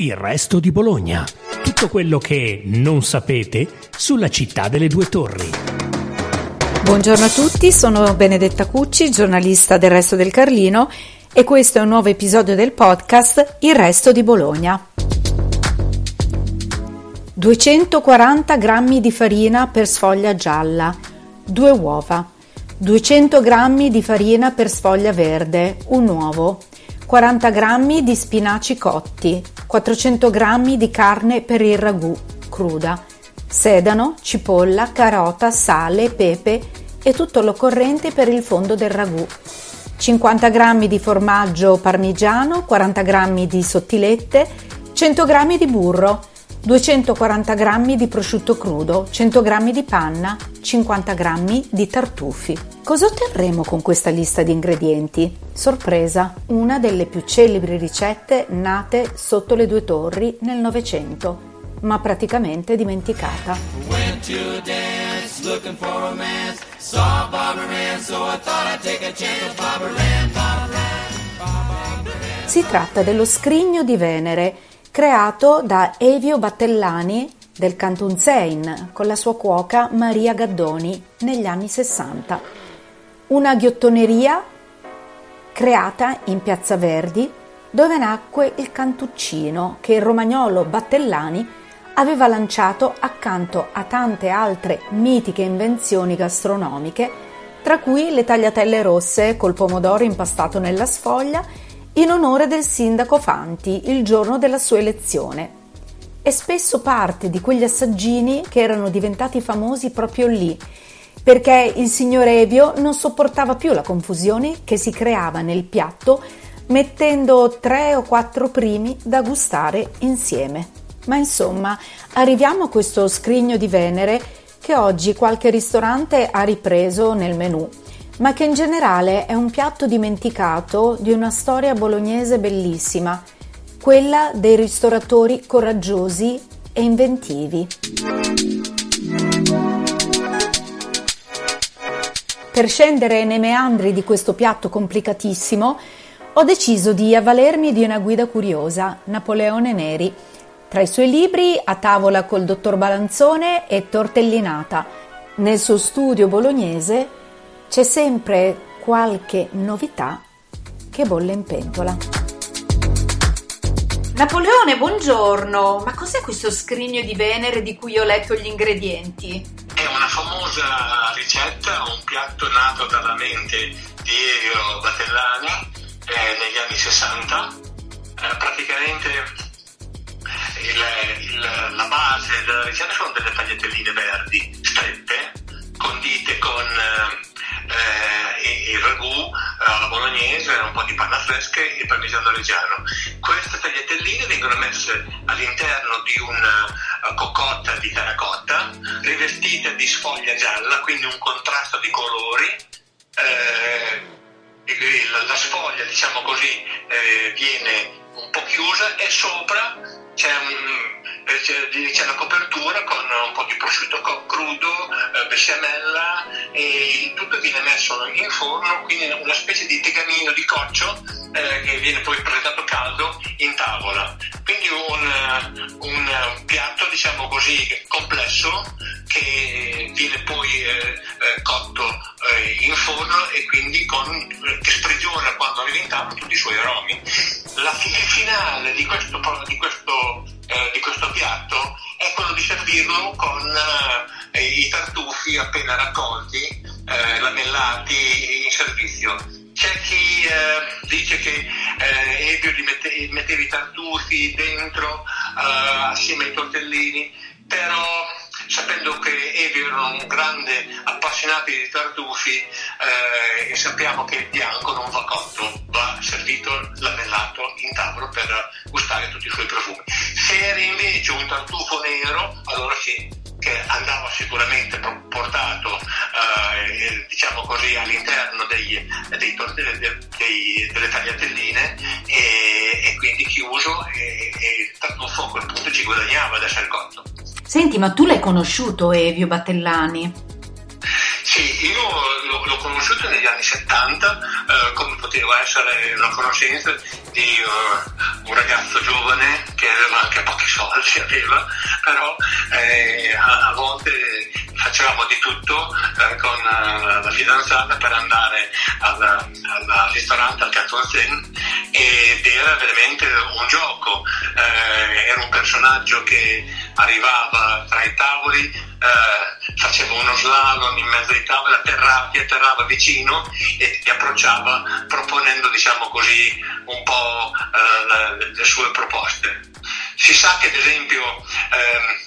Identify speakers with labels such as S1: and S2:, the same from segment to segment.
S1: Il resto di Bologna. Tutto quello che non sapete sulla città delle due torri.
S2: Buongiorno a tutti, sono Benedetta Cucci, giornalista del Resto del Carlino e questo è un nuovo episodio del podcast Il resto di Bologna. 240 grammi di farina per sfoglia gialla, 2 uova, 200 grammi di farina per sfoglia verde, un uovo, 40 g di spinaci cotti, 400 g di carne per il ragù cruda, sedano, cipolla, carota, sale, pepe e tutto l'occorrente per il fondo del ragù. 50 g di formaggio parmigiano, 40 g di sottilette, 100 g di burro, 240 g di prosciutto crudo, 100 g di panna, 50 g di tartufi. Cosa otterremo con questa lista di ingredienti? Sorpresa, una delle più celebri ricette nate sotto le due torri nel Novecento, ma praticamente dimenticata. Si tratta dello scrigno di Venere, creato da Evio Battellani del Cantunzein con la sua cuoca Maria Gaddoni negli anni 60. Una ghiottoneria creata in Piazza Verdi dove nacque il cantuccino che il romagnolo Battellani aveva lanciato accanto a tante altre mitiche invenzioni gastronomiche, tra cui le tagliatelle rosse col pomodoro impastato nella sfoglia in onore del sindaco Fanti il giorno della sua elezione. È spesso parte di quegli assaggini che erano diventati famosi proprio lì, perché il signor Evio non sopportava più la confusione che si creava nel piatto mettendo tre o quattro primi da gustare insieme. Ma insomma, arriviamo a questo scrigno di Venere che oggi qualche ristorante ha ripreso nel menù ma che in generale è un piatto dimenticato di una storia bolognese bellissima, quella dei ristoratori coraggiosi e inventivi. Per scendere nei meandri di questo piatto complicatissimo, ho deciso di avvalermi di una guida curiosa, Napoleone Neri. Tra i suoi libri A tavola col dottor Balanzone e Tortellinata. Nel suo studio bolognese c'è sempre qualche novità che bolle in pentola. Napoleone, buongiorno! Ma cos'è questo scrigno di Venere di cui ho letto gli ingredienti?
S3: È una famosa ricetta, un piatto nato dalla mente di Elio Battellani eh, negli anni 60. Eh, praticamente il, il, la base della ricetta sono delle tagliatelline verdi, strette, condite con eh, eh, il ragù eh, alla bolognese, un po' di panna fresca e il parmigiano reggiano. Queste tagliatelline vengono messe all'interno di una uh, cocotta di terracotta rivestita di sfoglia gialla, quindi un contrasto di colori. Eh, la sfoglia, diciamo così, eh, viene un po' chiusa e sopra c'è un, c'è la copertura con un po' di prosciutto crudo, eh, besciamella e tutto viene messo in forno, quindi una specie di tegamino di coccio eh, che viene poi presentato caldo in tavola. Quindi un, un piatto diciamo così complesso che viene poi eh, eh cotto eh, in forno e quindi con, che sprigiona quando arriva in tavola tutti i suoi aromi. La fine finale di questo, di questo eh, di questo piatto è quello di servirlo con eh, i tartufi appena raccolti, eh, lamellati in servizio. C'è chi eh, dice che eh, Evio li mette, metteva i tartufi dentro eh, assieme ai tortellini, però sapendo che Evio era un grande appassionato di tartufi eh, e sappiamo che il bianco non va cotto, va servito lamellato in tavola per gustare tutti i suoi profumi. Se era invece un tartufo nero, allora sì, che andava sicuramente portato eh, diciamo così all'interno dei, dei, dei, delle tagliatelline e, e, quindi chiuso e, e il tartufo a quel punto ci guadagnava ad essere cotto.
S2: Senti, ma tu l'hai conosciuto Evio Battellani?
S3: Sì, io l'ho, conosciuto negli anni 70, eh, come poteva essere una conoscenza di uh, un ragazzo giovane che aveva perché pochi soldi aveva, però eh, a, a, volte facevamo di tutto eh, con uh, la fidanzata per andare al, al ristorante al Canton ed era veramente un gioco, eh, era un personaggio che arrivava tra i tavoli, eh, faceva uno slalom in mezzo ai tavoli, atterrava, ti atterrava vicino e ti approcciava proponendo diciamo così un po' eh, le, sue proposte. Si sa che ad esempio ehm,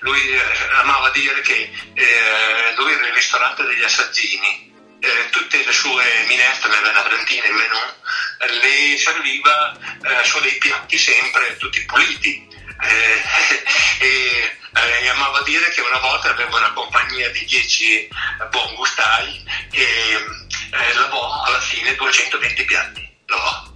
S3: lui eh, amava dire che eh, lui era il ristorante degli assaggini, eh, tutte le sue minestre, le venaventine in menù, le serviva eh, su dei piatti sempre tutti puliti. Eh, e, eh, amava dire che una volta aveva una compagnia di 10 buon gustai e eh, lavò alla fine 220 piatti. Lavò.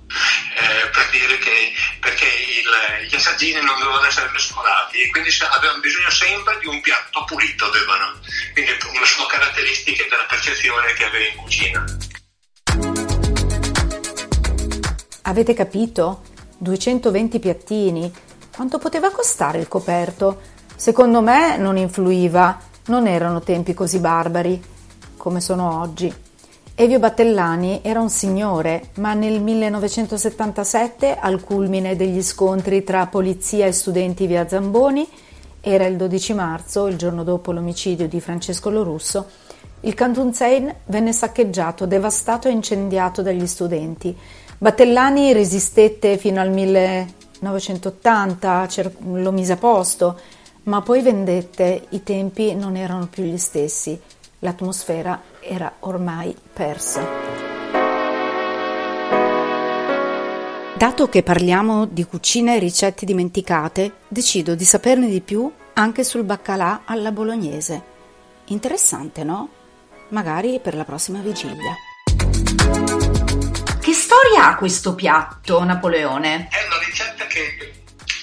S3: Eh, per dire che perché il, gli assaggini non dovevano essere mescolati e quindi avevano bisogno sempre di un piatto pulito, avevano. quindi sono caratteristiche della percezione che aveva in cucina.
S2: Avete capito? 220 piattini. Quanto poteva costare il coperto? Secondo me non influiva, non erano tempi così barbari come sono oggi. Evio Battellani era un signore, ma nel 1977, al culmine degli scontri tra polizia e studenti via Zamboni, era il 12 marzo, il giorno dopo l'omicidio di Francesco Lorusso, il Cantunzein venne saccheggiato, devastato e incendiato dagli studenti. Battellani resistette fino al 1980, lo mise a posto, ma poi vendette, i tempi non erano più gli stessi, l'atmosfera era ormai persa. Dato che parliamo di cucina e ricette dimenticate, decido di saperne di più anche sul baccalà alla bolognese. Interessante, no? Magari per la prossima vigilia. Che storia ha questo piatto, Napoleone?
S3: Una ricetta che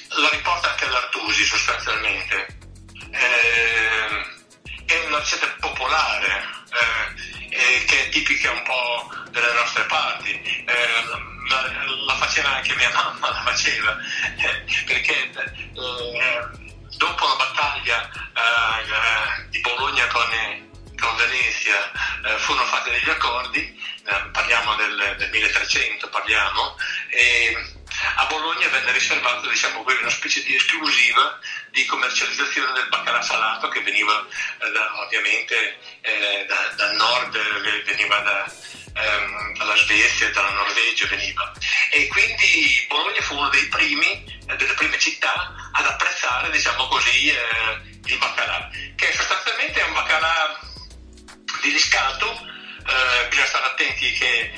S3: la riporta anche l'Artusi sostanzialmente. Eh, è una ricetta popolare, eh, che è tipica un po' delle nostre parti. Eh, la, la, faceva anche mia mamma, la faceva, eh, perché eh, dopo la battaglia eh, di Bologna con, con Venezia furono fatti degli accordi, parliamo del, del 1300, parliamo, e, a Bologna venne riservato diciamo, una specie di esclusiva di commercializzazione del baccalà salato che veniva eh, da, ovviamente eh, da, dal nord, eh, veniva da, ehm, dalla Svezia, dalla Norvegia veniva. E quindi Bologna fu uno dei primi, eh, delle prime città ad apprezzare diciamo così, eh, il baccalà, che sostanzialmente è un baccalà di riscaldo eh, bisogna stare attenti che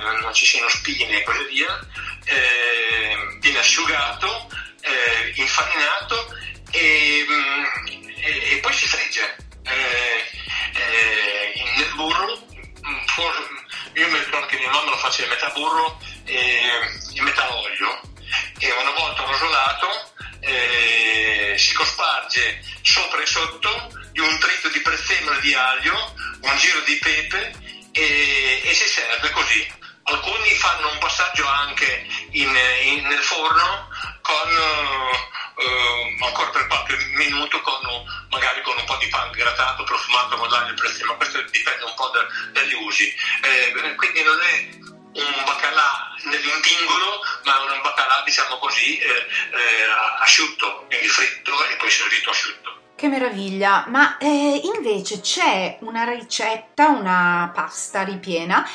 S3: non ci siano spine e così via, eh, viene asciugato, eh, infarinato e, mm, e, e, poi si fregge. Eh, eh, nel burro, mm, io mi ricordo che mia mamma lo faceva metà burro e, metà olio e una volta rosolato si cosparge sopra e sotto di un trito di prezzemolo di aglio, un giro di pepe e, e si serve così. Alcuni fanno un passaggio anche in, in, nel forno con uh, ancora per qualche minuto con, magari con un po' di pan grattato, profumato con l'aglio e prezzemolo, questo dipende un po' da, dagli usi. Eh, quindi non è un baccalà nell'intingolo, ma un baccalà diciamo così eh, eh, asciutto, quindi fritto e poi servito asciutto.
S2: Che meraviglia, ma eh, invece c'è una ricetta, una pasta ripiena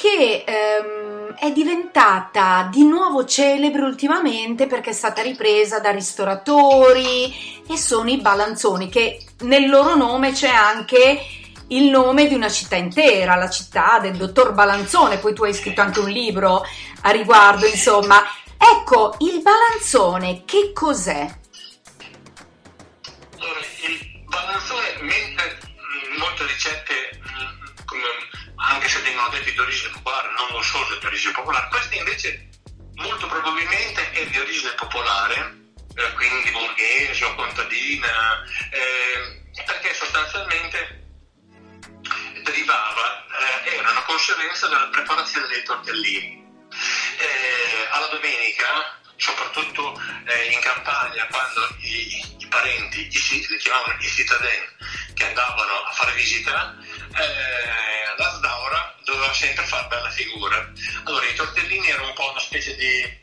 S2: che ehm, è diventata di nuovo celebre ultimamente perché è stata ripresa da ristoratori e sono i balanzoni che nel loro nome c'è anche il nome di una città intera, la città del dottor Balanzone, poi tu hai scritto anche un libro a riguardo, insomma. Ecco, il balanzone che cos'è?
S3: Balanzone, mentre molte ricette, vengono dette di origine popolare, non lo sono di origine popolare, questa invece molto probabilmente è di origine popolare, eh, quindi borghese o contadina, eh, perché sostanzialmente derivava, eh, era una conseguenza della preparazione dei tortellini. Eh, alla domenica soprattutto eh, in campagna quando i, i parenti, i, li chiamavano i cittadini, che andavano a fare visita, eh, la Sdaura doveva sempre fare bella figura. Allora i tortellini erano un po' una specie di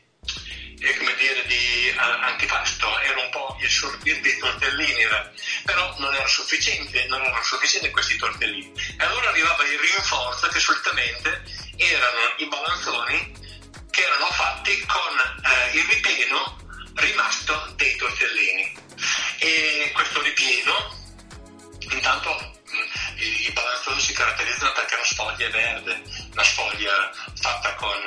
S3: eh, come dire, di uh, antipasto, era un po' il sorbir dei tortellini, era, però non era sufficiente, non erano sufficienti questi tortellini. E allora arrivava il rinforzo che solitamente erano i balanzoni che erano fatti con uh, il ripieno rimasto dei tortellini. E questo ripieno, intanto i, i balanzoni si caratterizzano perché la sfoglia è verde, una sfoglia fatta con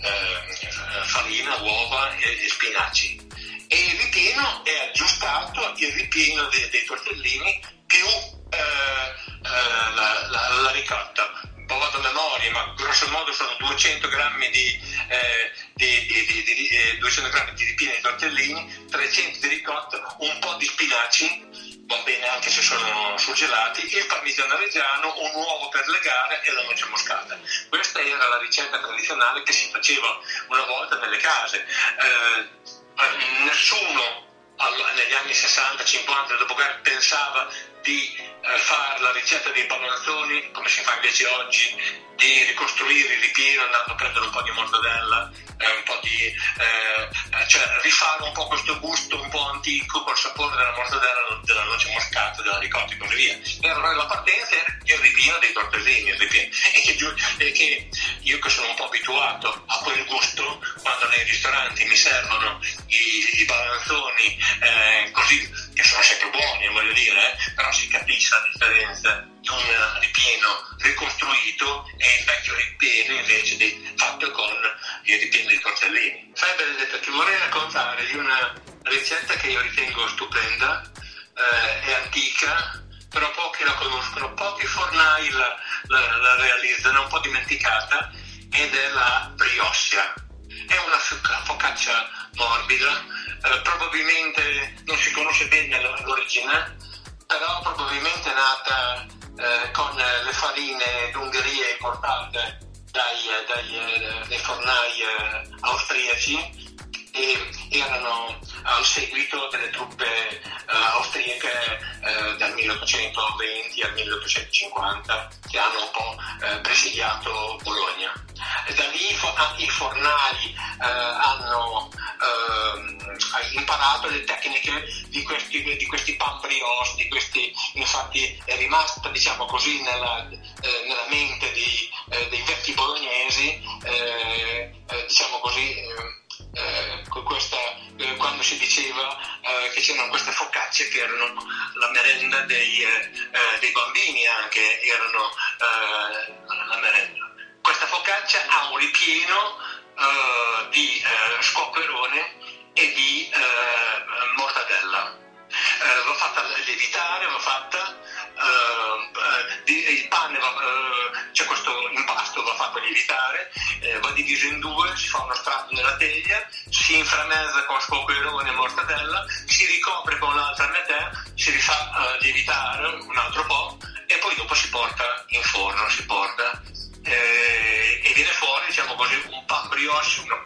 S3: eh, farina, uova e, spinaci. E il ripieno è aggiustato il ripieno dei, dei tortellini più eh, eh, la, la, la ricotta. Vado a memoria, ma grosso modo sono 200 grammi di, eh, di, di, di 200 grammi di ripieno di tortellini, 300 di ricotta, un po' di spinaci va bene anche se sono surgelati, il parmigiano reggiano, un uovo per legare e la noce moscata. Questa era la ricetta tradizionale che si faceva una volta nelle case. Eh, eh nessuno negli anni 60-50 dopo guerra pensava di eh, fare la ricetta dei pannolzoni come si fa invece oggi di ricostruire il ripieno andando a prendere un po' di mortadella eh, un po' di eh, cioè rifare un po' questo gusto un po' antico col sapore della mortadella della noce moscata della ricotta e così via però la partenza era il ripieno dei tortellini il ripieno. E, che, e che io che sono un po' abituato a quel gusto quando nei ristoranti mi servono i, i balanzoni eh, così che sono sempre buoni voglio dire eh, però si capisce la differenza di un ripieno ricostruito e il vecchio ripieno invece di, fatto con ti vorrei raccontare di una ricetta che io ritengo stupenda, eh, è antica, però pochi la conoscono, pochi fornai la, la, la realizzano, un po' dimenticata, ed è la brioscia. È una focaccia morbida, eh, probabilmente non si conosce bene l'origine, però probabilmente è nata eh, con le farine d'Ungheria importate dai, dai, eh, dai fornai eh, austriaci e erano al seguito delle truppe eh, austriache eh, dal 1820 al 1850 che hanno un po' eh, presidiato Bologna. Da lì i fornai eh, hanno ehm, imparato le tecniche di questi, di questi pan brioche, di questi, infatti è rimasta diciamo così nella, eh, nella mente di, eh, dei vecchi bolognesi, diciamo così eh, questa, eh, quando si diceva eh, che c'erano queste focacce che erano la merenda dei, eh, eh, dei bambini anche, erano la merenda. Questa focaccia ha un ripieno di squacquerone e di mortadella. va fatta lievitare, va fatta il pane va, fatto lievitare, uh, va diviso in due, si fa uno strato nella teglia, si inframezza con scoperone e mortadella, si ricopre con l'altra metà, si rifà lievitare un altro po' e poi dopo si porta in forno, si porta eh, e viene fuori diciamo così, un pan brioche, una,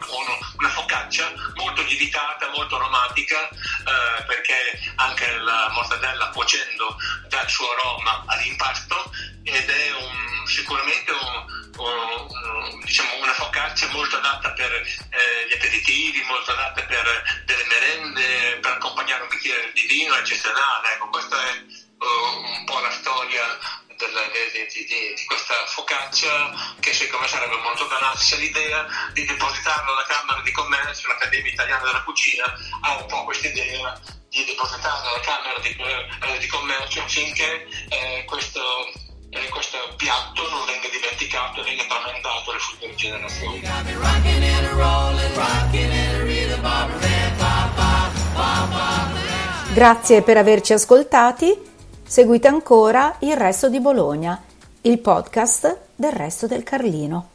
S3: una, focaccia molto lievitata, molto aromatica eh, perché anche la mortadella cuocendo dà il suo aroma all'impasto ed è un, sicuramente un, un, diciamo, una focaccia molto adatta per eh, gli aperitivi, molto adatta per delle merende, per accompagnare un bicchiere di vino eccezionale. Ecco, questa è uh, un po' la storia della, di, di, di, questa focaccia che secondo me sarebbe molto se l'idea di depositarla alla Camera di Commercio, l'Accademia Italiana della Cucina ha un po' questa idea di depositarla alla Camera di, eh, di Commercio affinché eh, questo, eh, questo, piatto non venga dimenticato e venga tramandato alle future generazioni.
S2: Grazie per averci ascoltati Seguite ancora Il Resto di Bologna, il podcast del Resto del Carlino.